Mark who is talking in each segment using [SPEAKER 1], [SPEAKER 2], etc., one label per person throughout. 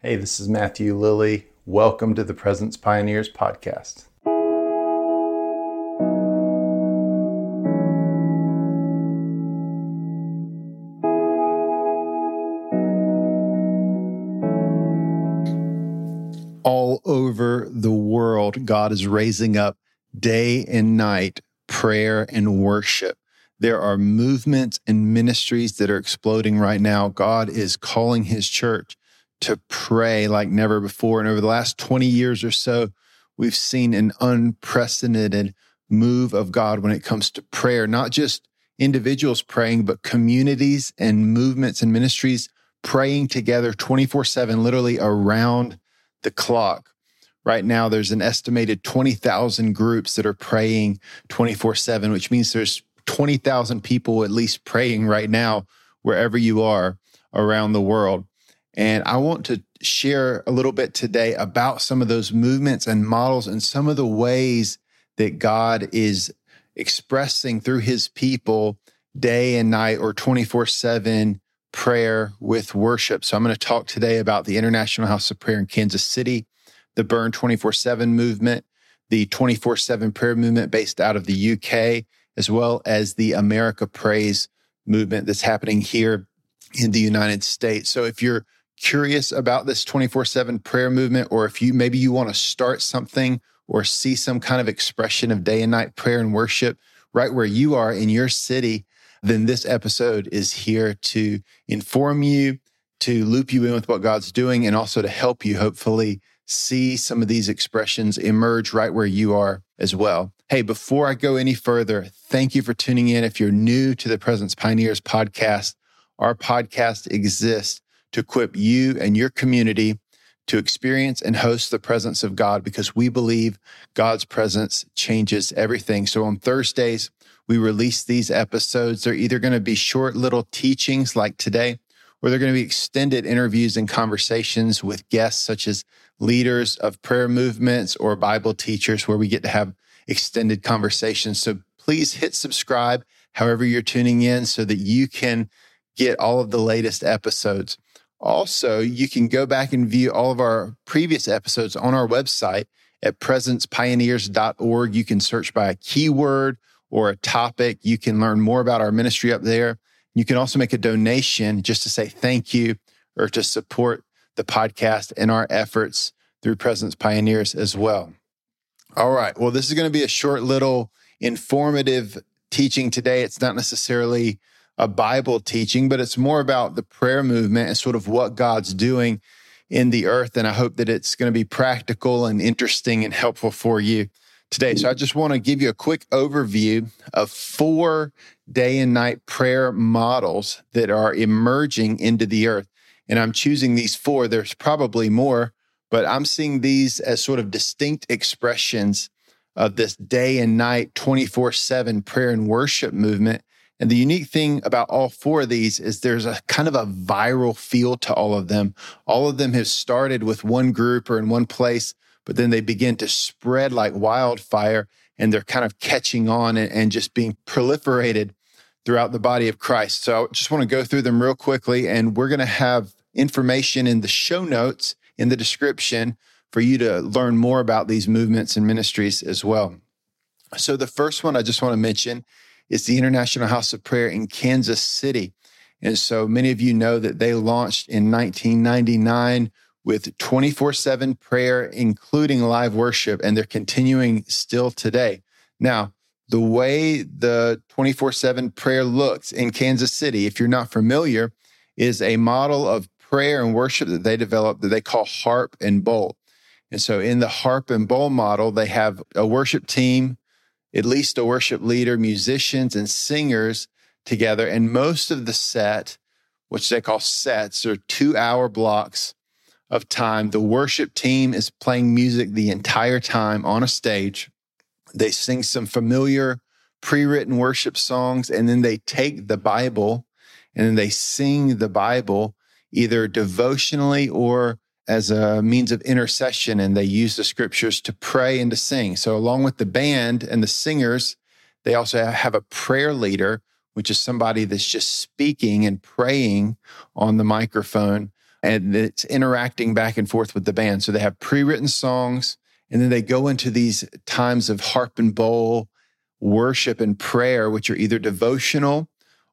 [SPEAKER 1] Hey, this is Matthew Lilly. Welcome to the Presence Pioneers podcast. All over the world, God is raising up day and night prayer and worship. There are movements and ministries that are exploding right now. God is calling his church to pray like never before. And over the last 20 years or so, we've seen an unprecedented move of God when it comes to prayer, not just individuals praying, but communities and movements and ministries praying together 24 7, literally around the clock. Right now, there's an estimated 20,000 groups that are praying 24 7, which means there's 20,000 people at least praying right now, wherever you are around the world. And I want to share a little bit today about some of those movements and models and some of the ways that God is expressing through his people day and night or 24 7 prayer with worship. So I'm going to talk today about the International House of Prayer in Kansas City, the Burn 24 7 movement, the 24 7 prayer movement based out of the UK, as well as the America Prays movement that's happening here in the United States. So if you're curious about this 24 7 prayer movement, or if you maybe you want to start something or see some kind of expression of day and night prayer and worship right where you are in your city, then this episode is here to inform you, to loop you in with what God's doing, and also to help you hopefully see some of these expressions emerge right where you are as well. Hey, before I go any further, thank you for tuning in. If you're new to the Presence Pioneers podcast, our podcast exists to equip you and your community to experience and host the presence of God because we believe God's presence changes everything. So on Thursdays, we release these episodes. They're either going to be short little teachings like today, or they're going to be extended interviews and conversations with guests such as leaders of prayer movements or Bible teachers where we get to have extended conversations. So please hit subscribe however you're tuning in so that you can get all of the latest episodes. Also, you can go back and view all of our previous episodes on our website at presencepioneers.org. You can search by a keyword or a topic. You can learn more about our ministry up there. You can also make a donation just to say thank you or to support the podcast and our efforts through Presence Pioneers as well. All right. Well, this is going to be a short little informative teaching today. It's not necessarily a Bible teaching, but it's more about the prayer movement and sort of what God's doing in the earth. And I hope that it's going to be practical and interesting and helpful for you today. So I just want to give you a quick overview of four day and night prayer models that are emerging into the earth. And I'm choosing these four. There's probably more, but I'm seeing these as sort of distinct expressions of this day and night 24 7 prayer and worship movement and the unique thing about all four of these is there's a kind of a viral feel to all of them. All of them have started with one group or in one place, but then they begin to spread like wildfire and they're kind of catching on and, just being proliferated throughout the body of Christ. So I just want to go through them real quickly and we're going to have information in the show notes in the description for you to learn more about these movements and ministries as well. So the first one I just want to mention is the International House of Prayer in Kansas City. And so many of you know that they launched in 1999 with 24 7 prayer, including live worship, and they're continuing still today. Now, the way the 24 7 prayer looks in Kansas City, if you're not familiar, is a model of prayer and worship that they developed that they call harp and bowl. And so in the harp and bowl model, they have a worship team at least a worship leader, musicians, and singers together. And most of the set, which they call sets, are two hour blocks of time. The worship team is playing music the entire time on a stage. They sing some familiar pre written worship songs, and then they take the Bible and then they sing the Bible either devotionally or as a means of intercession and they use the scriptures to pray and to sing. So, along with the band and the singers, they also have a prayer leader, which is somebody that's just speaking and praying on the microphone and it's interacting back and forth with the band. So they have pre written songs, and then they go into these times of harp and bowl worship and prayer, which are either devotional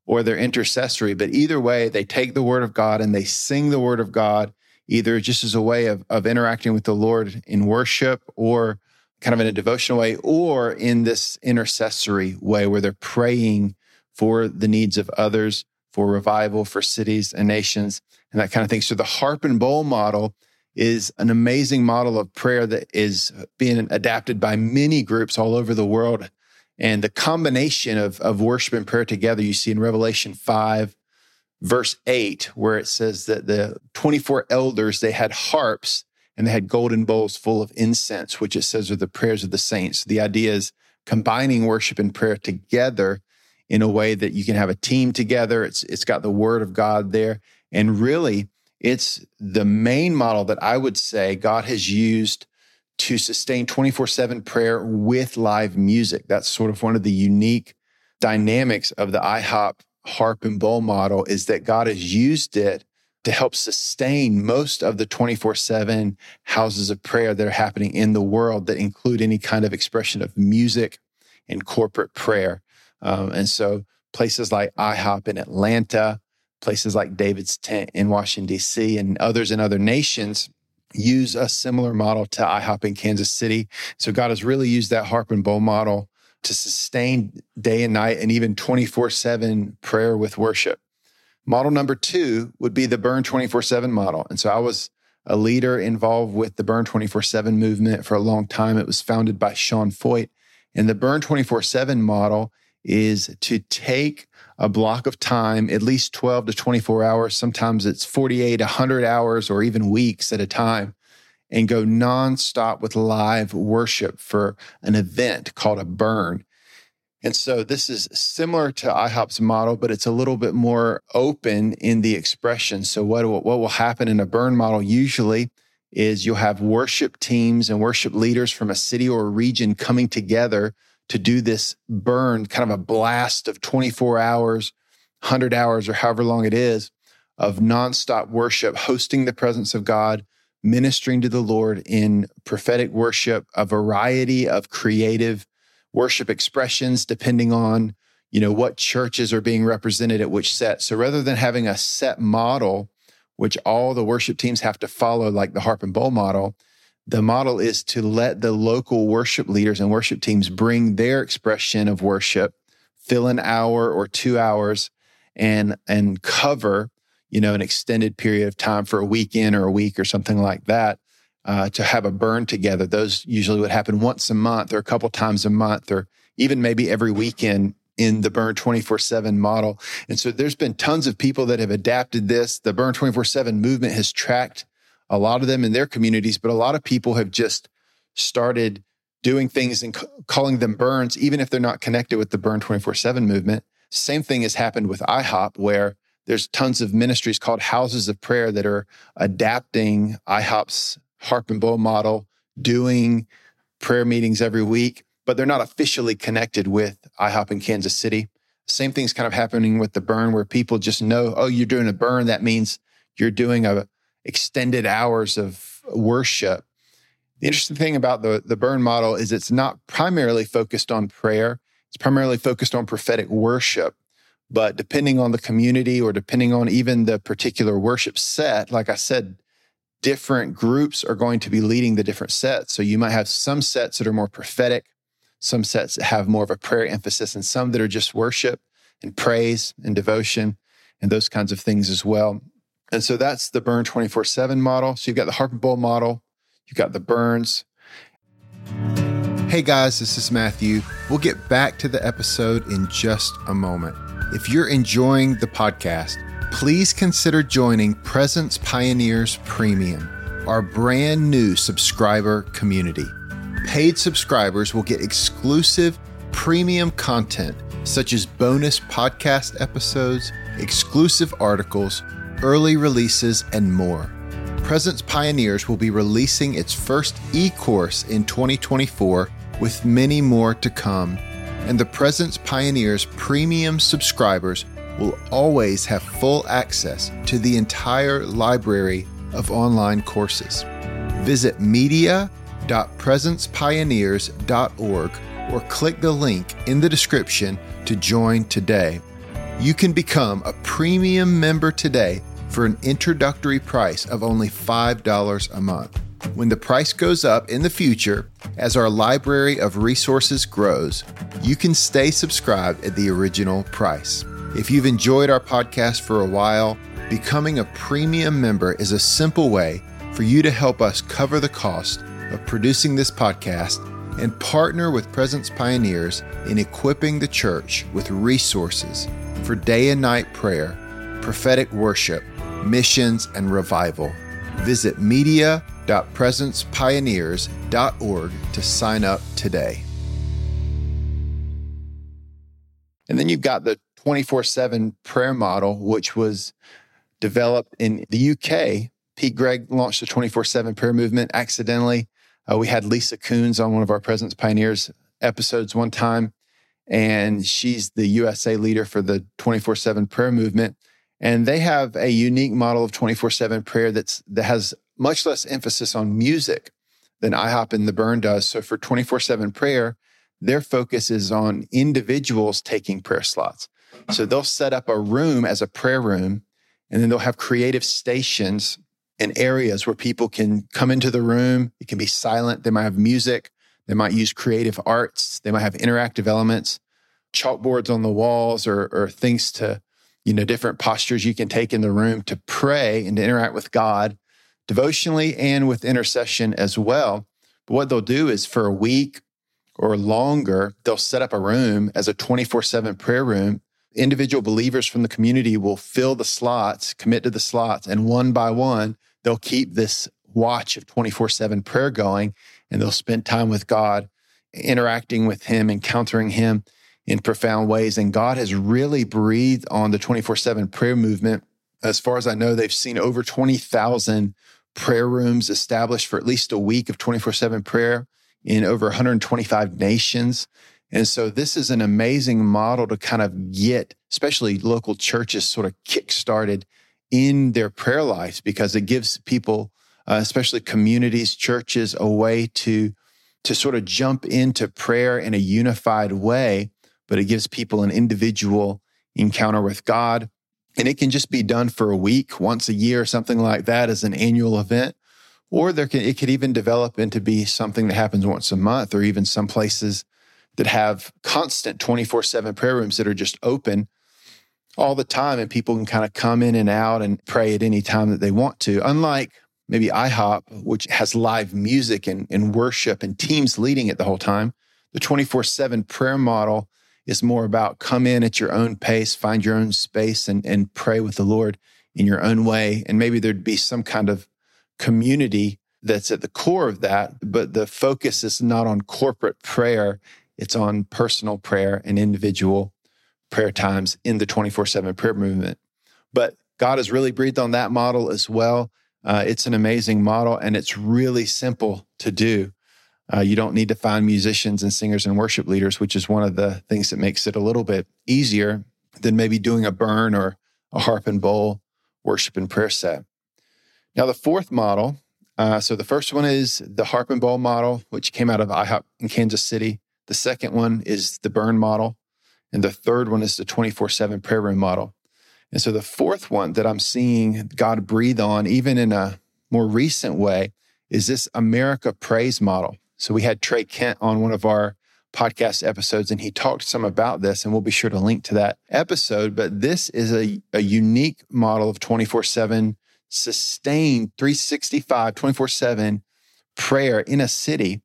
[SPEAKER 1] or they're intercessory. But either way, they take the word of God and they sing the word of God, either just as a way of, of interacting with the Lord in worship or kind of in a devotional way, or in this intercessory way where they're praying for the needs of others, for revival, for cities and nations, and that kind of thing. So the harp and bowl model is an amazing model of prayer that is being adapted by many groups all over the world and the combination of, of worship and prayer together, you see in Revelation 5, verse 8, where it says that the 24 elders, they had harps and they had golden bowls full of incense, which it says are the prayers of the saints. The idea is combining worship and prayer together in a way that you can have a team together. It's it's got the word of God there. And really, it's the main model that I would say God has used to sustain 24 7 prayer with live music. That's sort of one of the unique dynamics of the IHOP harp and bowl model is that God has used it to help sustain most of the 24 7 houses of prayer that are happening in the world that include any kind of expression of music and corporate prayer. Um, and so places like IHOP in Atlanta, places like David's Tent in Washington, D.C., and others in other nations use a similar model to IHOP in Kansas City. So God has really used that harp and bowl model to sustain day and night and even 24 7 prayer with worship. Model number two would be the Burn 24 7 model. And so I was a leader involved with the Burn 24 7 movement for a long time. It was founded by Sean Feucht. And the Burn 24 7 model is to take a block of time, at least 12 to 24 hours. Sometimes it's 48, 100 hours, or even weeks at a time, and go nonstop with live worship for an event called a burn. And so this is similar to IHOP's model, but it's a little bit more open in the expression. So what, what will happen in a burn model usually is you'll have worship teams and worship leaders from a city or a region coming together to do this burn, kind of a blast of 24 hours, 100 hours, or however long it is of nonstop worship, hosting the presence of God, ministering to the Lord in prophetic worship, a variety of creative worship expressions depending on you know what churches are being represented at which set. So rather than having a set model which all the worship teams have to follow like the harp and bowl model, the model is to let the local worship leaders and worship teams bring their expression of worship, fill an hour or two hours, and and cover you know an extended period of time for a weekend or a week or something like that uh, to have a burn together. Those usually would happen once a month or a couple times a month or even maybe every weekend in the Burn 24 7 model. And so there's been tons of people that have adapted this. The Burn 24 7 movement has tracked a lot of them in their communities, but a lot of people have just started doing things and calling them burns, even if they're not connected with the Burn 24 7 movement. Same thing has happened with IHOP, where there's tons of ministries called houses of prayer that are adapting IHOP's harp and bowl model, doing prayer meetings every week, but they're not officially connected with IHOP in Kansas City. Same thing's kind of happening with the burn, where people just know, oh, you're doing a burn. That means you're doing a, extended hours of worship. The interesting thing about the, the burn model is it's not primarily focused on prayer, it's primarily focused on prophetic worship. But depending on the community or depending on even the particular worship set, like I said, different groups are going to be leading the different sets. So you might have some sets that are more prophetic, some sets that have more of a prayer emphasis, and some that are just worship and praise and devotion and those kinds of things as well. And so that's the burn 24 7 model. So you've got the harp and bowl model, you've got the burns. Hey guys, this is Matthew. We'll get back to the episode in just a moment. If you're enjoying the podcast, please consider joining Presence Pioneers Premium, our brand new subscriber community. Paid subscribers will get exclusive premium content such as bonus podcast episodes, exclusive articles, early releases, and more. Presence Pioneers will be releasing its first e course in 2024 with many more to come. And the Presence Pioneers premium subscribers will always have full access to the entire library of online courses. Visit media.presencepioneers.org or click the link in the description to join today. You can become a premium member today for an introductory price of only $5 a month. When the price goes up in the future, as our library of resources grows, you can stay subscribed at the original price. If you've enjoyed our podcast for a while, becoming a premium member is a simple way for you to help us cover the cost of producing this podcast and partner with Presence Pioneers in equipping the church with resources for day and night prayer, prophetic worship, missions, and revival. Visit media.presencepioneers.org to sign up today. And then you've got the 24 7 prayer model, which was developed in the UK. Pete Greig launched the 24 7 prayer movement accidentally. Uh, we had Lisa Coons on one of our Presence Pioneers episodes one time, and she's the USA leader for the 24 7 prayer movement. And they have a unique model of 24 7 prayer that's, that has much less emphasis on music than IHOP and the Burn does. So for 24 7 prayer, their focus is on individuals taking prayer slots. So they'll set up a room as a prayer room, and then they'll have creative stations and areas where people can come into the room. It can be silent. They might have music. They might use creative arts. They might have interactive elements, chalkboards on the walls, or, or things to you know, different postures you can take in the room to pray and to interact with God devotionally and with intercession as well. But what they'll do is for a week or longer, they'll set up a room as a 24 7 prayer room. Individual believers from the community will fill the slots, commit to the slots, and one by one, they'll keep this watch of 24 7 prayer going and they'll spend time with God, interacting with Him, encountering Him in profound ways. And God has really breathed on the 24 7 prayer movement. As far as I know, they've seen over 20,000 prayer rooms established for at least a week of 24 7 prayer in over 125 nations. And so this is an amazing model to kind of get, especially local churches, sort of kick-started in their prayer lives because it gives people, uh, especially communities, churches, a way to to sort of jump into prayer in a unified way but it gives people an individual encounter with God. And it can just be done for a week, once a year, something like that as an annual event. Or there can, it could even develop into be something that happens once a month, or even some places that have constant 24 7 prayer rooms that are just open all the time. And people can kind of come in and out and pray at any time that they want to. Unlike maybe IHOP, which has live music and, and worship and teams leading it the whole time, the 24 7 prayer model is more about come in at your own pace, find your own space, and, and pray with the Lord in your own way. And maybe there'd be some kind of community that's at the core of that, but the focus is not on corporate prayer, it's on personal prayer and individual prayer times in the 24 7 prayer movement. But God has really breathed on that model as well. Uh, it's an amazing model and it's really simple to do. Uh, you don't need to find musicians and singers and worship leaders, which is one of the things that makes it a little bit easier than maybe doing a burn or a harp and bowl worship and prayer set. Now, the fourth model uh, so the first one is the harp and bowl model, which came out of IHOP in Kansas City. The second one is the burn model. And the third one is the 24 7 prayer room model. And so the fourth one that I'm seeing God breathe on, even in a more recent way, is this America Prays model. So we had Trey Kent on one of our podcast episodes, and he talked some about this, and we'll be sure to link to that episode. But this is a, a unique model of 24 7 sustained 365, 24 7 prayer in a city.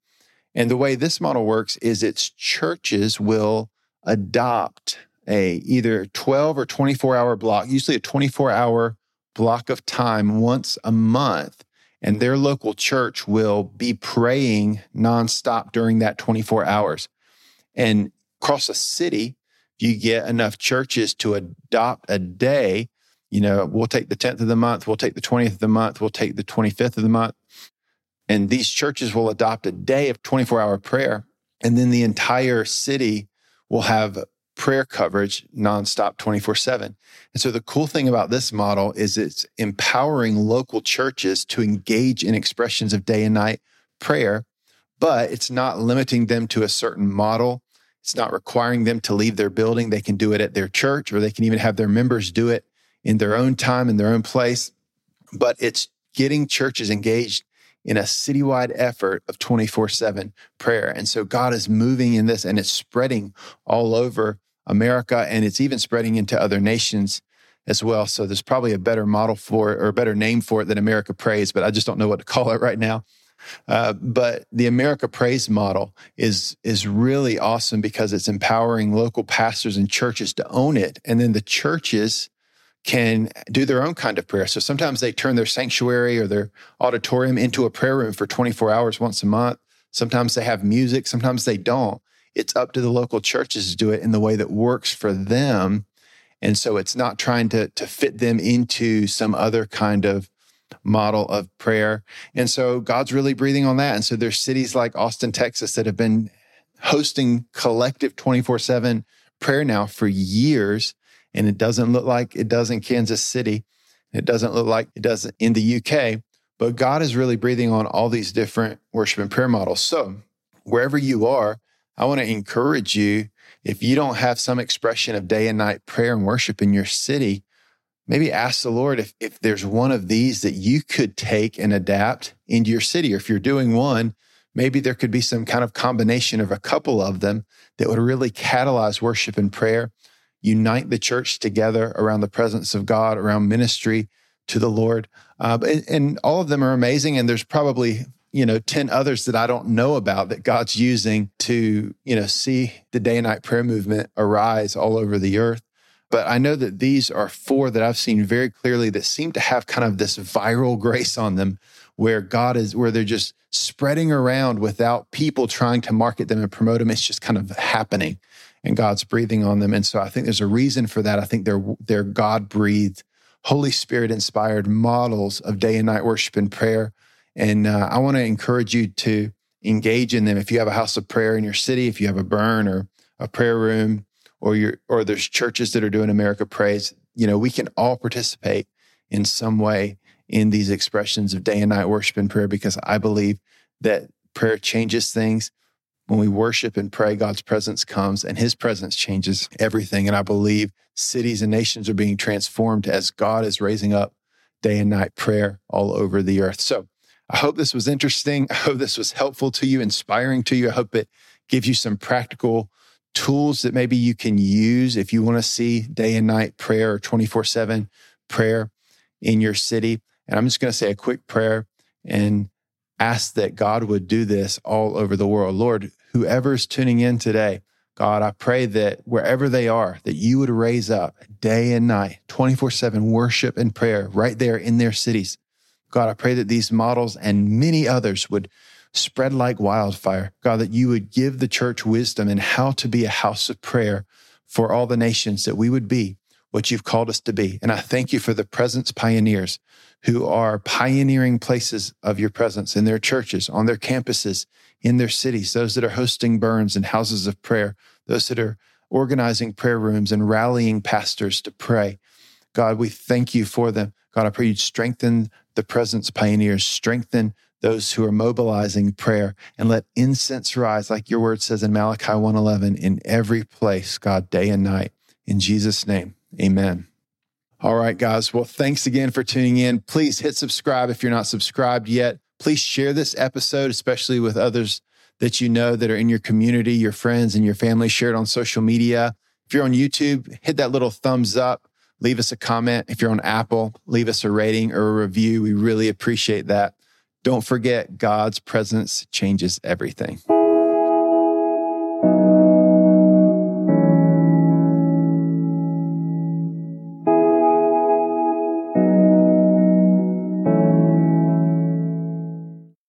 [SPEAKER 1] And the way this model works is its churches will adopt a either 12 or 24 hour block, usually a 24 hour block of time once a month and their local church will be praying nonstop during that 24 hours. And across a city, you get enough churches to adopt a day. You know, we'll take the 10th of the month, we'll take the 20th of the month, we'll take the 25th of the month. And these churches will adopt a day of 24 hour prayer. And then the entire city will have prayer coverage nonstop 24 7. And so the cool thing about this model is it's empowering local churches to engage in expressions of day and night prayer, but it's not limiting them to a certain model. It's not requiring them to leave their building. They can do it at their church or they can even have their members do it in their own time, in their own place. But it's getting churches engaged in a citywide effort of 24 7 prayer. And so God is moving in this and it's spreading all over America and it's even spreading into other nations as well. So there's probably a better model for it or a better name for it than America Prays, but I just don't know what to call it right now. Uh, but the America Prays model is is really awesome because it's empowering local pastors and churches to own it, and then the churches can do their own kind of prayer. So sometimes they turn their sanctuary or their auditorium into a prayer room for 24 hours once a month. Sometimes they have music, sometimes they don't. It's up to the local churches to do it in the way that works for them. And so it's not trying to, to fit them into some other kind of model of prayer. And so God's really breathing on that. And so there's cities like Austin, Texas that have been hosting collective 24 7 prayer now for years and it doesn't look like it does in Kansas City. It doesn't look like it does in the UK. But God is really breathing on all these different worship and prayer models. So, wherever you are, I want to encourage you if you don't have some expression of day and night prayer and worship in your city, maybe ask the Lord if, if there's one of these that you could take and adapt into your city. Or if you're doing one, maybe there could be some kind of combination of a couple of them that would really catalyze worship and prayer unite the church together around the presence of God, around ministry to the Lord. Uh, and, and all of them are amazing. And there's probably you know 10 others that I don't know about that God's using to you know see the day and night prayer movement arise all over the earth. But I know that these are four that I've seen very clearly that seem to have kind of this viral grace on them where God is, where they're just spreading around without people trying to market them and promote them. It's just kind of happening and God's breathing on them. And so I think there's a reason for that. I think they're they're God breathed, Holy Spirit inspired models of day and night worship and prayer. And uh, I want to encourage you to engage in them. If you have a house of prayer in your city, if you have a burn or a prayer room, or you or there's churches that are doing America Prays, you know, we can all participate in some way in these expressions of day and night worship and prayer because I believe that prayer changes things when we worship and pray, God's presence comes and his presence changes everything. And I believe cities and nations are being transformed as God is raising up day and night prayer all over the earth. So I hope this was interesting. I hope this was helpful to you, inspiring to you. I hope it gives you some practical tools that maybe you can use if you want to see day and night prayer or 24 7 prayer in your city. And I'm just going to say a quick prayer and ask that God would do this all over the world. Lord, whoever's tuning in today, God, I pray that wherever they are, that you would raise up day and night, 24 7 worship and prayer right there in their cities. God, I pray that these models and many others would spread like wildfire. God, that you would give the church wisdom in how to be a house of prayer for all the nations, that we would be what you've called us to be. And I thank you for the presence pioneers who are pioneering places of your presence in their churches, on their campuses, in their cities, those that are hosting burns and houses of prayer, those that are organizing prayer rooms and rallying pastors to pray. God, we thank you for them. God, I pray you'd strengthen the presence pioneers, strengthen those who are mobilizing prayer and let incense rise like your word says in Malachi 1:11 in every place, God, day and night. In Jesus name. Amen. All right, guys. Well, thanks again for tuning in. Please hit subscribe if you're not subscribed yet. Please share this episode, especially with others that you know that are in your community, your friends and your family. Share it on social media. If you're on YouTube, hit that little thumbs up. Leave us a comment. If you're on Apple, leave us a rating or a review. We really appreciate that. Don't forget, God's presence changes everything.